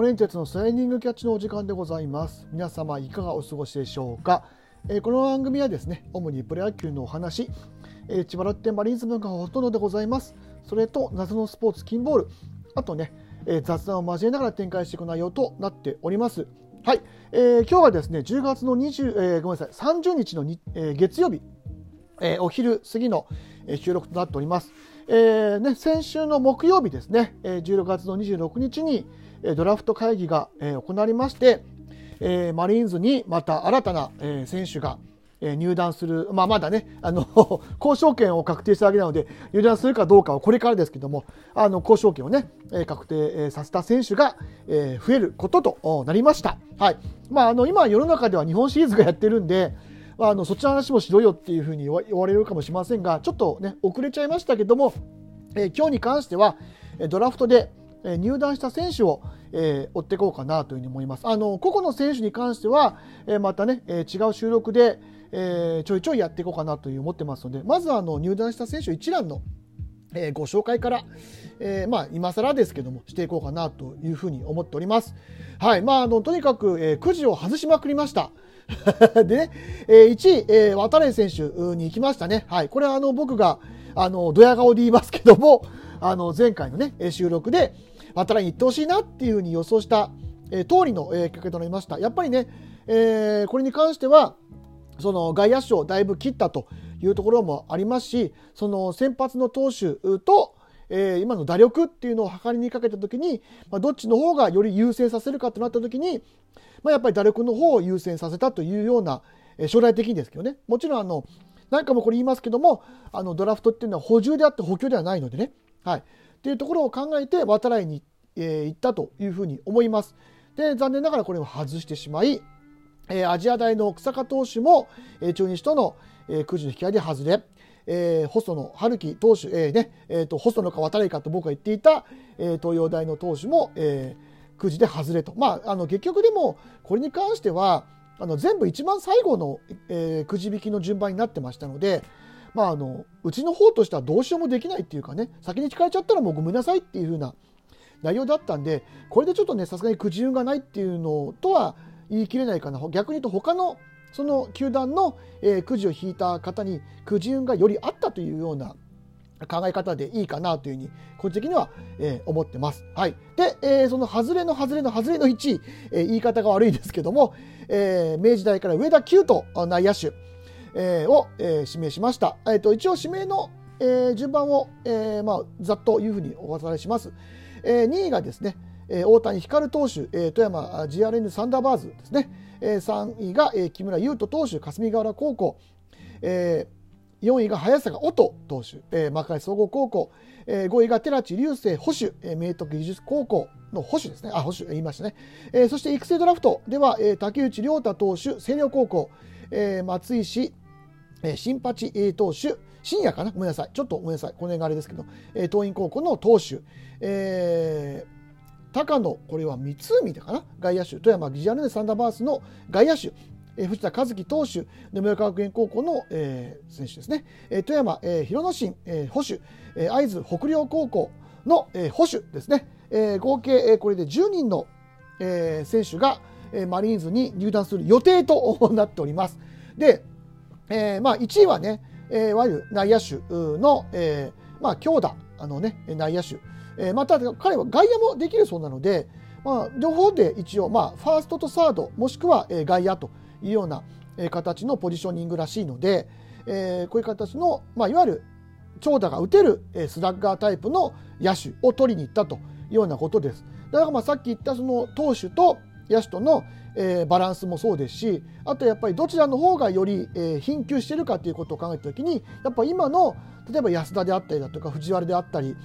モレンテツのスライディングキャッチのお時間でございます。皆様いかがお過ごしでしょうか、えー、この番組はですね主にプロ野球のお話、えー、千葉ロッテマリーンズ文化ほとんどでございます。それと謎のスポーツ金ボール。あとね、えー、雑談を交えながら展開していく内容となっております。はい、えー、今日はですね10月の20、えー、ごめんなさい30日のに、えー、月曜日、えー、お昼過ぎの、えー、収録となっております。えーね、先週の木曜日ですね、えー、16月の26日に、ドラフト会議が行われまして、マリーンズにまた新たな選手が入団する、まあ、まだね、あの 交渉権を確定したわけなので、入団するかどうかはこれからですけども、あの交渉権をね、確定させた選手が増えることとなりました。はいまあ、あの今、世の中では日本シリーズがやってるんで、まあ、あのそっちの話もしろよっていうふうに言われるかもしれませんが、ちょっとね、遅れちゃいましたけども、えー、今日に関しては、ドラフトで、え入団した選手を、えー、追っていこうかなというふうに思います。あの個々の選手に関しては、えー、またね、えー、違う収録で、え、ちょいちょいやっていこうかなという思ってますので、まずはあの入団した選手一覧の、え、ご紹介から、え、まあ今更ですけどもしていこうかなというふうに思っております。はい、まああのとにかく、え、くじを外しまくりました。でね、え、1位、え、渡辺選手に行きましたね。はい、これはあの僕があのドヤ顔で言いますけども、あの前回のね収録で。渡来に行ってほしいなっていうふうに予想した、えー、通りの、えー、結果となりました。やっぱりね、えー、これに関してはその外野手をだいぶ切ったというところもありますしその先発の投手と、えー、今の打力っていうのを測りにかけた時に、まあ、どっちの方がより優先させるかとなった時に、まあ、やっぱり打力の方を優先させたというような、えー、将来的にですけどね。もちろんあの何回もこれ言いますけどもあのドラフトっていうのは補充であって補強ではないのでね、はい、っていうところを考えて渡来に、えー、行ったというふうに思います。で残念ながらこれを外してしまい、えー、アジア大の草加投手も、えー、中日との、えー、くじの引き合いで外れ、えー、細野晴樹投手、えーねえーと、細野か渡来かと僕が言っていた、えー、東洋大の投手も、えー、くじで外れと、まあ、あの結局でもこれに関してはあの全部一番最後の、えー、くじ引きの順番になってましたので、まあ、あのうちの方としてはどうしようもできないっていうかね先に聞かれちゃったらもうごめんなさいっていう風な内容だったんでこれでちょっとねさすがにくじ運がないっていうのとは言い切れないかな逆に言うと他のその球団の、えー、くじを引いた方にくじ運がよりあったというような考え方でいいかなというふうに個人的には、えー、思ってます。はい、で、えー、その外れの外れの外れの1位、えー、言い方が悪いですけども、えー、明治大から上田九と内野手、えー、を、えー、指名しました。えーと、一応指名の、えー、順番を、えーまあ、ざっというふうにお渡しします。えー、2位がですね、えー、大谷光投手、えー、富山 GRN サンダーバーズですね。えー、3位が、えー、木村優斗投手、霞ヶ浦高校。えー、4位が早坂音投手、えー、幕張総合高校、えー、5位が寺地流星保守、えー、明徳技術高校の保守ですね、あ保守言いましたね、えー、そして育成ドラフトでは、えー、竹内涼太投手、星稜高校、えー、松井市えー、新八、えー、投手、深夜かな？ごめんなさい。ちょっとごめんなさい。この辺があれですけど、えー、桐蔭高校の投手、えー、高野、これは三海でかな？外野手、富山ギジャルネサンダーバースの外野手、えー、藤田和樹投手、根村学園高校の、えー、選手ですね。えー、富山、えー、広野新、えー、保守、えー、会津北陵高校の、えー、保守ですね。えー、合計、えー、これで10人の、えー、選手が、えー、マリーンズに入団する予定となっております。で、えー、まあ、1位はね、えー、いわゆる内野手の、えー、まあ、強打あの、ね、内野手、えー、また彼は外野もできるそうなので、まあ、両方で一応、まあ、ファーストとサードもしくは、えー、外野というような、えー、形のポジショニングらしいので、えー、こういう形の、まあ、いわゆる長打が打てる、えー、スラッガータイプの野手を取りに行ったというようなことです。だからまあさっき言ったその投手と野手との、えー、バランスもそうですしあとやっぱりどちらの方がより、えー、貧窮してるかということを考えた時にやっぱ今の例えば安田であったりだとか藤原であったり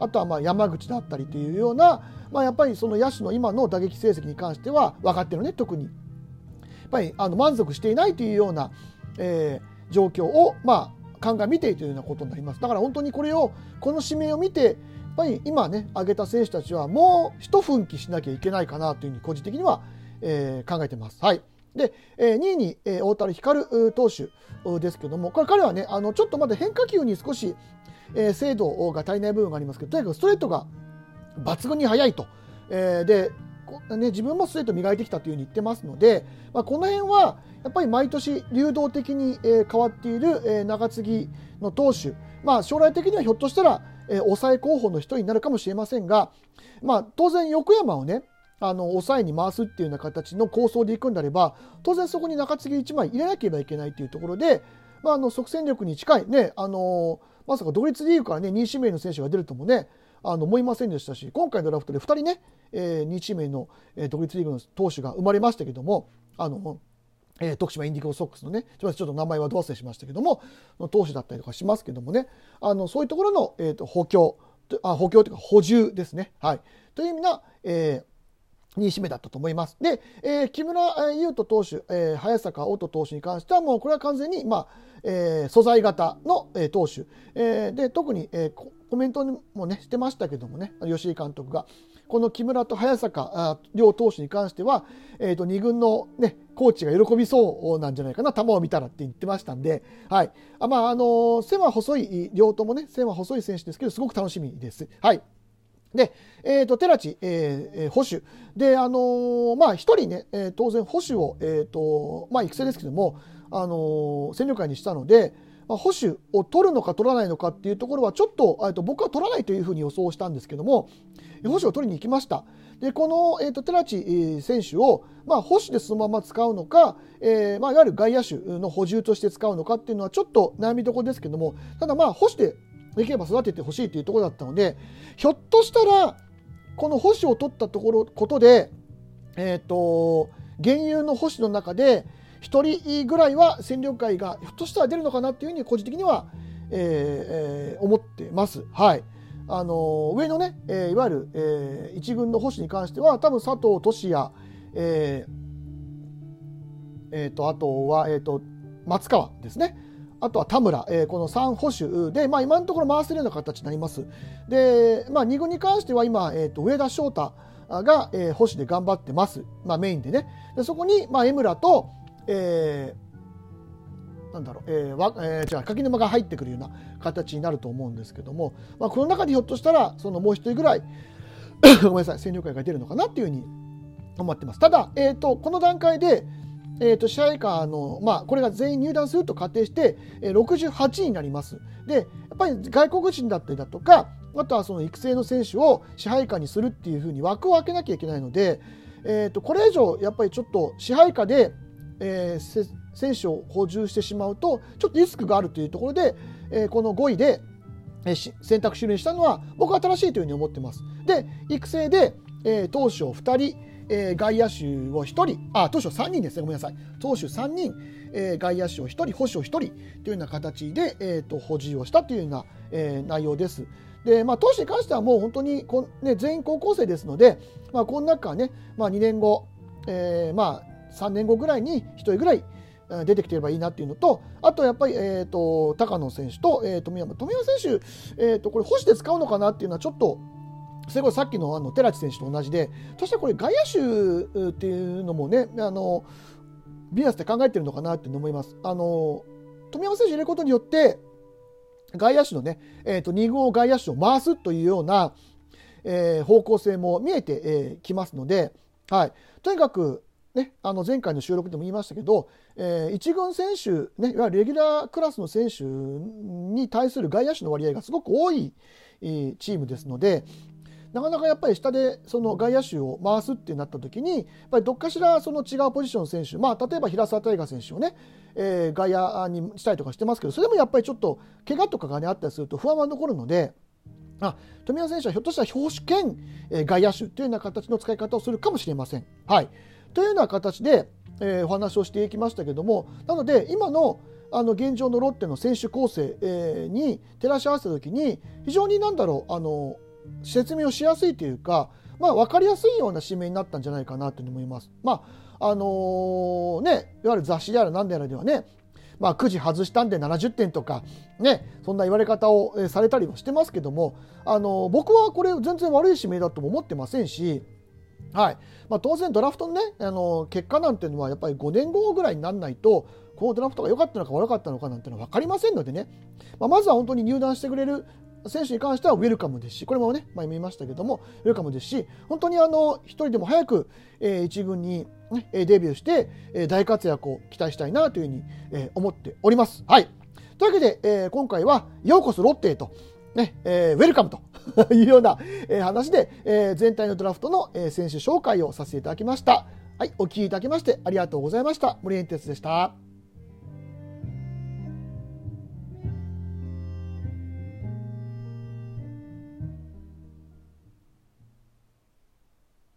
あとはまあ山口であったりというような、まあ、やっぱりその野手の今の打撃成績に関しては分かってるね特に。やっぱりあの満足していないというような、えー、状況をまあ鑑みているというようなことになります。だから本当にこれをこの指名を見てぱり今ね挙げた選手たちはもう一奮起しなきゃいけないかなというふうに個人的には、えー、考えてます。はい。で、え、2位に、えー、大谷光投手ですけどもこれ彼はねあのちょっとまだ変化球に少し、え、精度が足りない部分がありますけどとにかくストレートが抜群に速いと、え、でね、自分もストレート磨いてきたというふうに言ってますので、まあ、この辺はやっぱり毎年流動的に、え変わっている、え中継ぎの投手、まあ、将来的にはひょっとしたら、え抑え候補の一人になるかもしれませんが、まあ、当然横山をねあの抑えに回すっていうような形の構想でいくんであれば当然そこに中継ぎ1枚入れなければいけないというところで、まあ、あの即戦力に近いね、あのまさか同率リーグからね2位指名の選手が出るともねあの思いませんでしたし今回のドラフトで2人ね、えー、2チームの、え、独立リーグの投手が生まれましたけどもあの、えー、徳島インディゴソックスのねちょっと名前はど忘れしましたけども投手だったりとかしますけどもねあのそういうところの、えーと、補強あ補強というか補充ですね。はい、という意味な、えーに締めだったと思います。で、えー、木村優斗投手、えー、早坂音投手に関してはもうこれは完全に、まあえー、素材型の、えー、投手、えー、で特に、えー、コメントもねしてましたけどもね吉井監督がこの木村と早坂両投手に関しては、えー、と2軍の、ね、コーチが喜びそうなんじゃないかな球を見たらって言ってましたんで、はい。あまああのー、線は細い両ともね線は細い選手ですけどすごく楽しみです。はい。で、えーと、寺地、えー、保守で、あのー、まあ、一人ね、えー、当然保守を、えーとまあ、育成ですけども、あのー、戦力外にしたので、まあ、保守を取るのか取らないのかっていうところはちょっとと僕は取らないというふうに予想したんですけども保守を取りに行きました。でこの、えーと、寺地選手を、まあ、保守でそのまま使うのか、えーまあ、いわゆる外野手の補充として使うのかっていうのはちょっと悩みどころですけどもただまあ保守でできれば育ててほしいというところだったのでひょっとしたらこの保守を取ったところことでえっ、ー、と現有の保守の中で1人ぐらいは戦力外がひょっとしたら出るのかなっていうふうに個人的には、えーえー、思ってます。はいあの上のね、えー、いわゆる、えー、一軍の保守に関しては多分佐藤俊也、えーえーと、あとは、えーと、松川ですねあとは田村、えー、この3保守で、まあ、今のところ回せるような形になります。で、まあ、2軍に関しては今、えーと、上田翔太が、えー、保守で頑張ってます、まあ、メインでね。でそこに、まあ、江村と、えー、なんだろう、えーわえー、じゃあ柿沼が入ってくるような形になると思うんですけども、まあ、この中でひょっとしたらそのもう一人ぐらい ごめんなさい戦力外が出るのかなっていうふうに思ってます。ただ、えーと、この段階で、えーと、支配下の、まあ、これが全員入団すると仮定して、えー、68になります。でやっぱり外国人だったりだとかあとはその育成の選手を支配下にするっていうふうに枠を空けなきゃいけないので、えーとこれ以上やっぱりちょっと支配下でえー、選手を補充してしまうとちょっとリスクがあるというところで、えー、この5位で、えー、選択肢にしたのは僕は正しいというふうに思ってます。で育成で、えー、投手を2人、えー、外野手を1人あ投手を3人ですねごめんなさい投手3人、えー、外野手を1人捕手を1人というような形で、えーと、補充をしたというような、えー、内容です。でまあ、投手に関してはもう本当にこ、ね、全員高校生ですので、まあ、この中ね、まあ、2年後、えーまあ、3年後ぐらいに1人ぐらい出てきてればいいなっていうのとあとやっぱり、えーと、高野選手と、えー、富山富山選手、えーと、これ保守で使うのかなっていうのはちょっとそれこそさっきのあの寺地選手と同じでそしてこれ外野手っていうのもねあのビアスで考えてるのかなって思います。あの富山選手入れることによって外野手のね、えーと、2号外野手を回すというような、えー、方向性も見えてき、えー、ますので、はい、とにかくね、あの前回の収録でも言いましたけど、えー、1軍選手、ね、いわゆるレギュラークラスの選手に対する外野手の割合がすごく多いチームですので、なかなかやっぱり下でその外野手を回すってなった時にやっぱりどっかしらその違うポジションの選手、まあ、例えば平沢大河選手をね、えー、外野にしたりとかしてますけどそれでもやっぱりちょっと怪我とかが、ね、あったりすると不安は残るので。あ富山選手はひょっとしたら表紙兼、えー、外野手というような形の使い方をするかもしれません。はい、というような形で、えー、お話をしていきましたけどもなので今のあの現状のロッテの選手構成、えー、に照らし合わせた時に非常に何だろうあの説明をしやすいというか、まあ、分かりやすいような指名になったんじゃないかなと思います。まああのー、ね、いわゆる雑誌である何であるではねまあ、9時外したんで70点とか、ね、そんな言われ方をされたりもしてますけども、あの僕はこれ全然悪い指名だとも思ってませんし、はいまあ、当然ドラフトの,、ね、あの結果なんていうのはやっぱり5年後ぐらいにならないとこのドラフトが良かったのか悪かったのかなんてのは分かりませんのでね、まあ、まずは本当に入団してくれる選手に関してはウェルカムですし、これもね、前見ましたけども、ウェルカムですし、本当にあの一人でも早く、えー、一軍に、ね、デビューして、えー、大活躍を期待したいなというふうに、えー、思っております。はい。というわけで、えー、今回は、ようこそロッテへと、ね、えー、ウェルカムというような、え、話で、え、全体のドラフトの、え、選手紹介をさせていただきました。はい、お聞きいただきましてありがとうございました。森エンテスでした。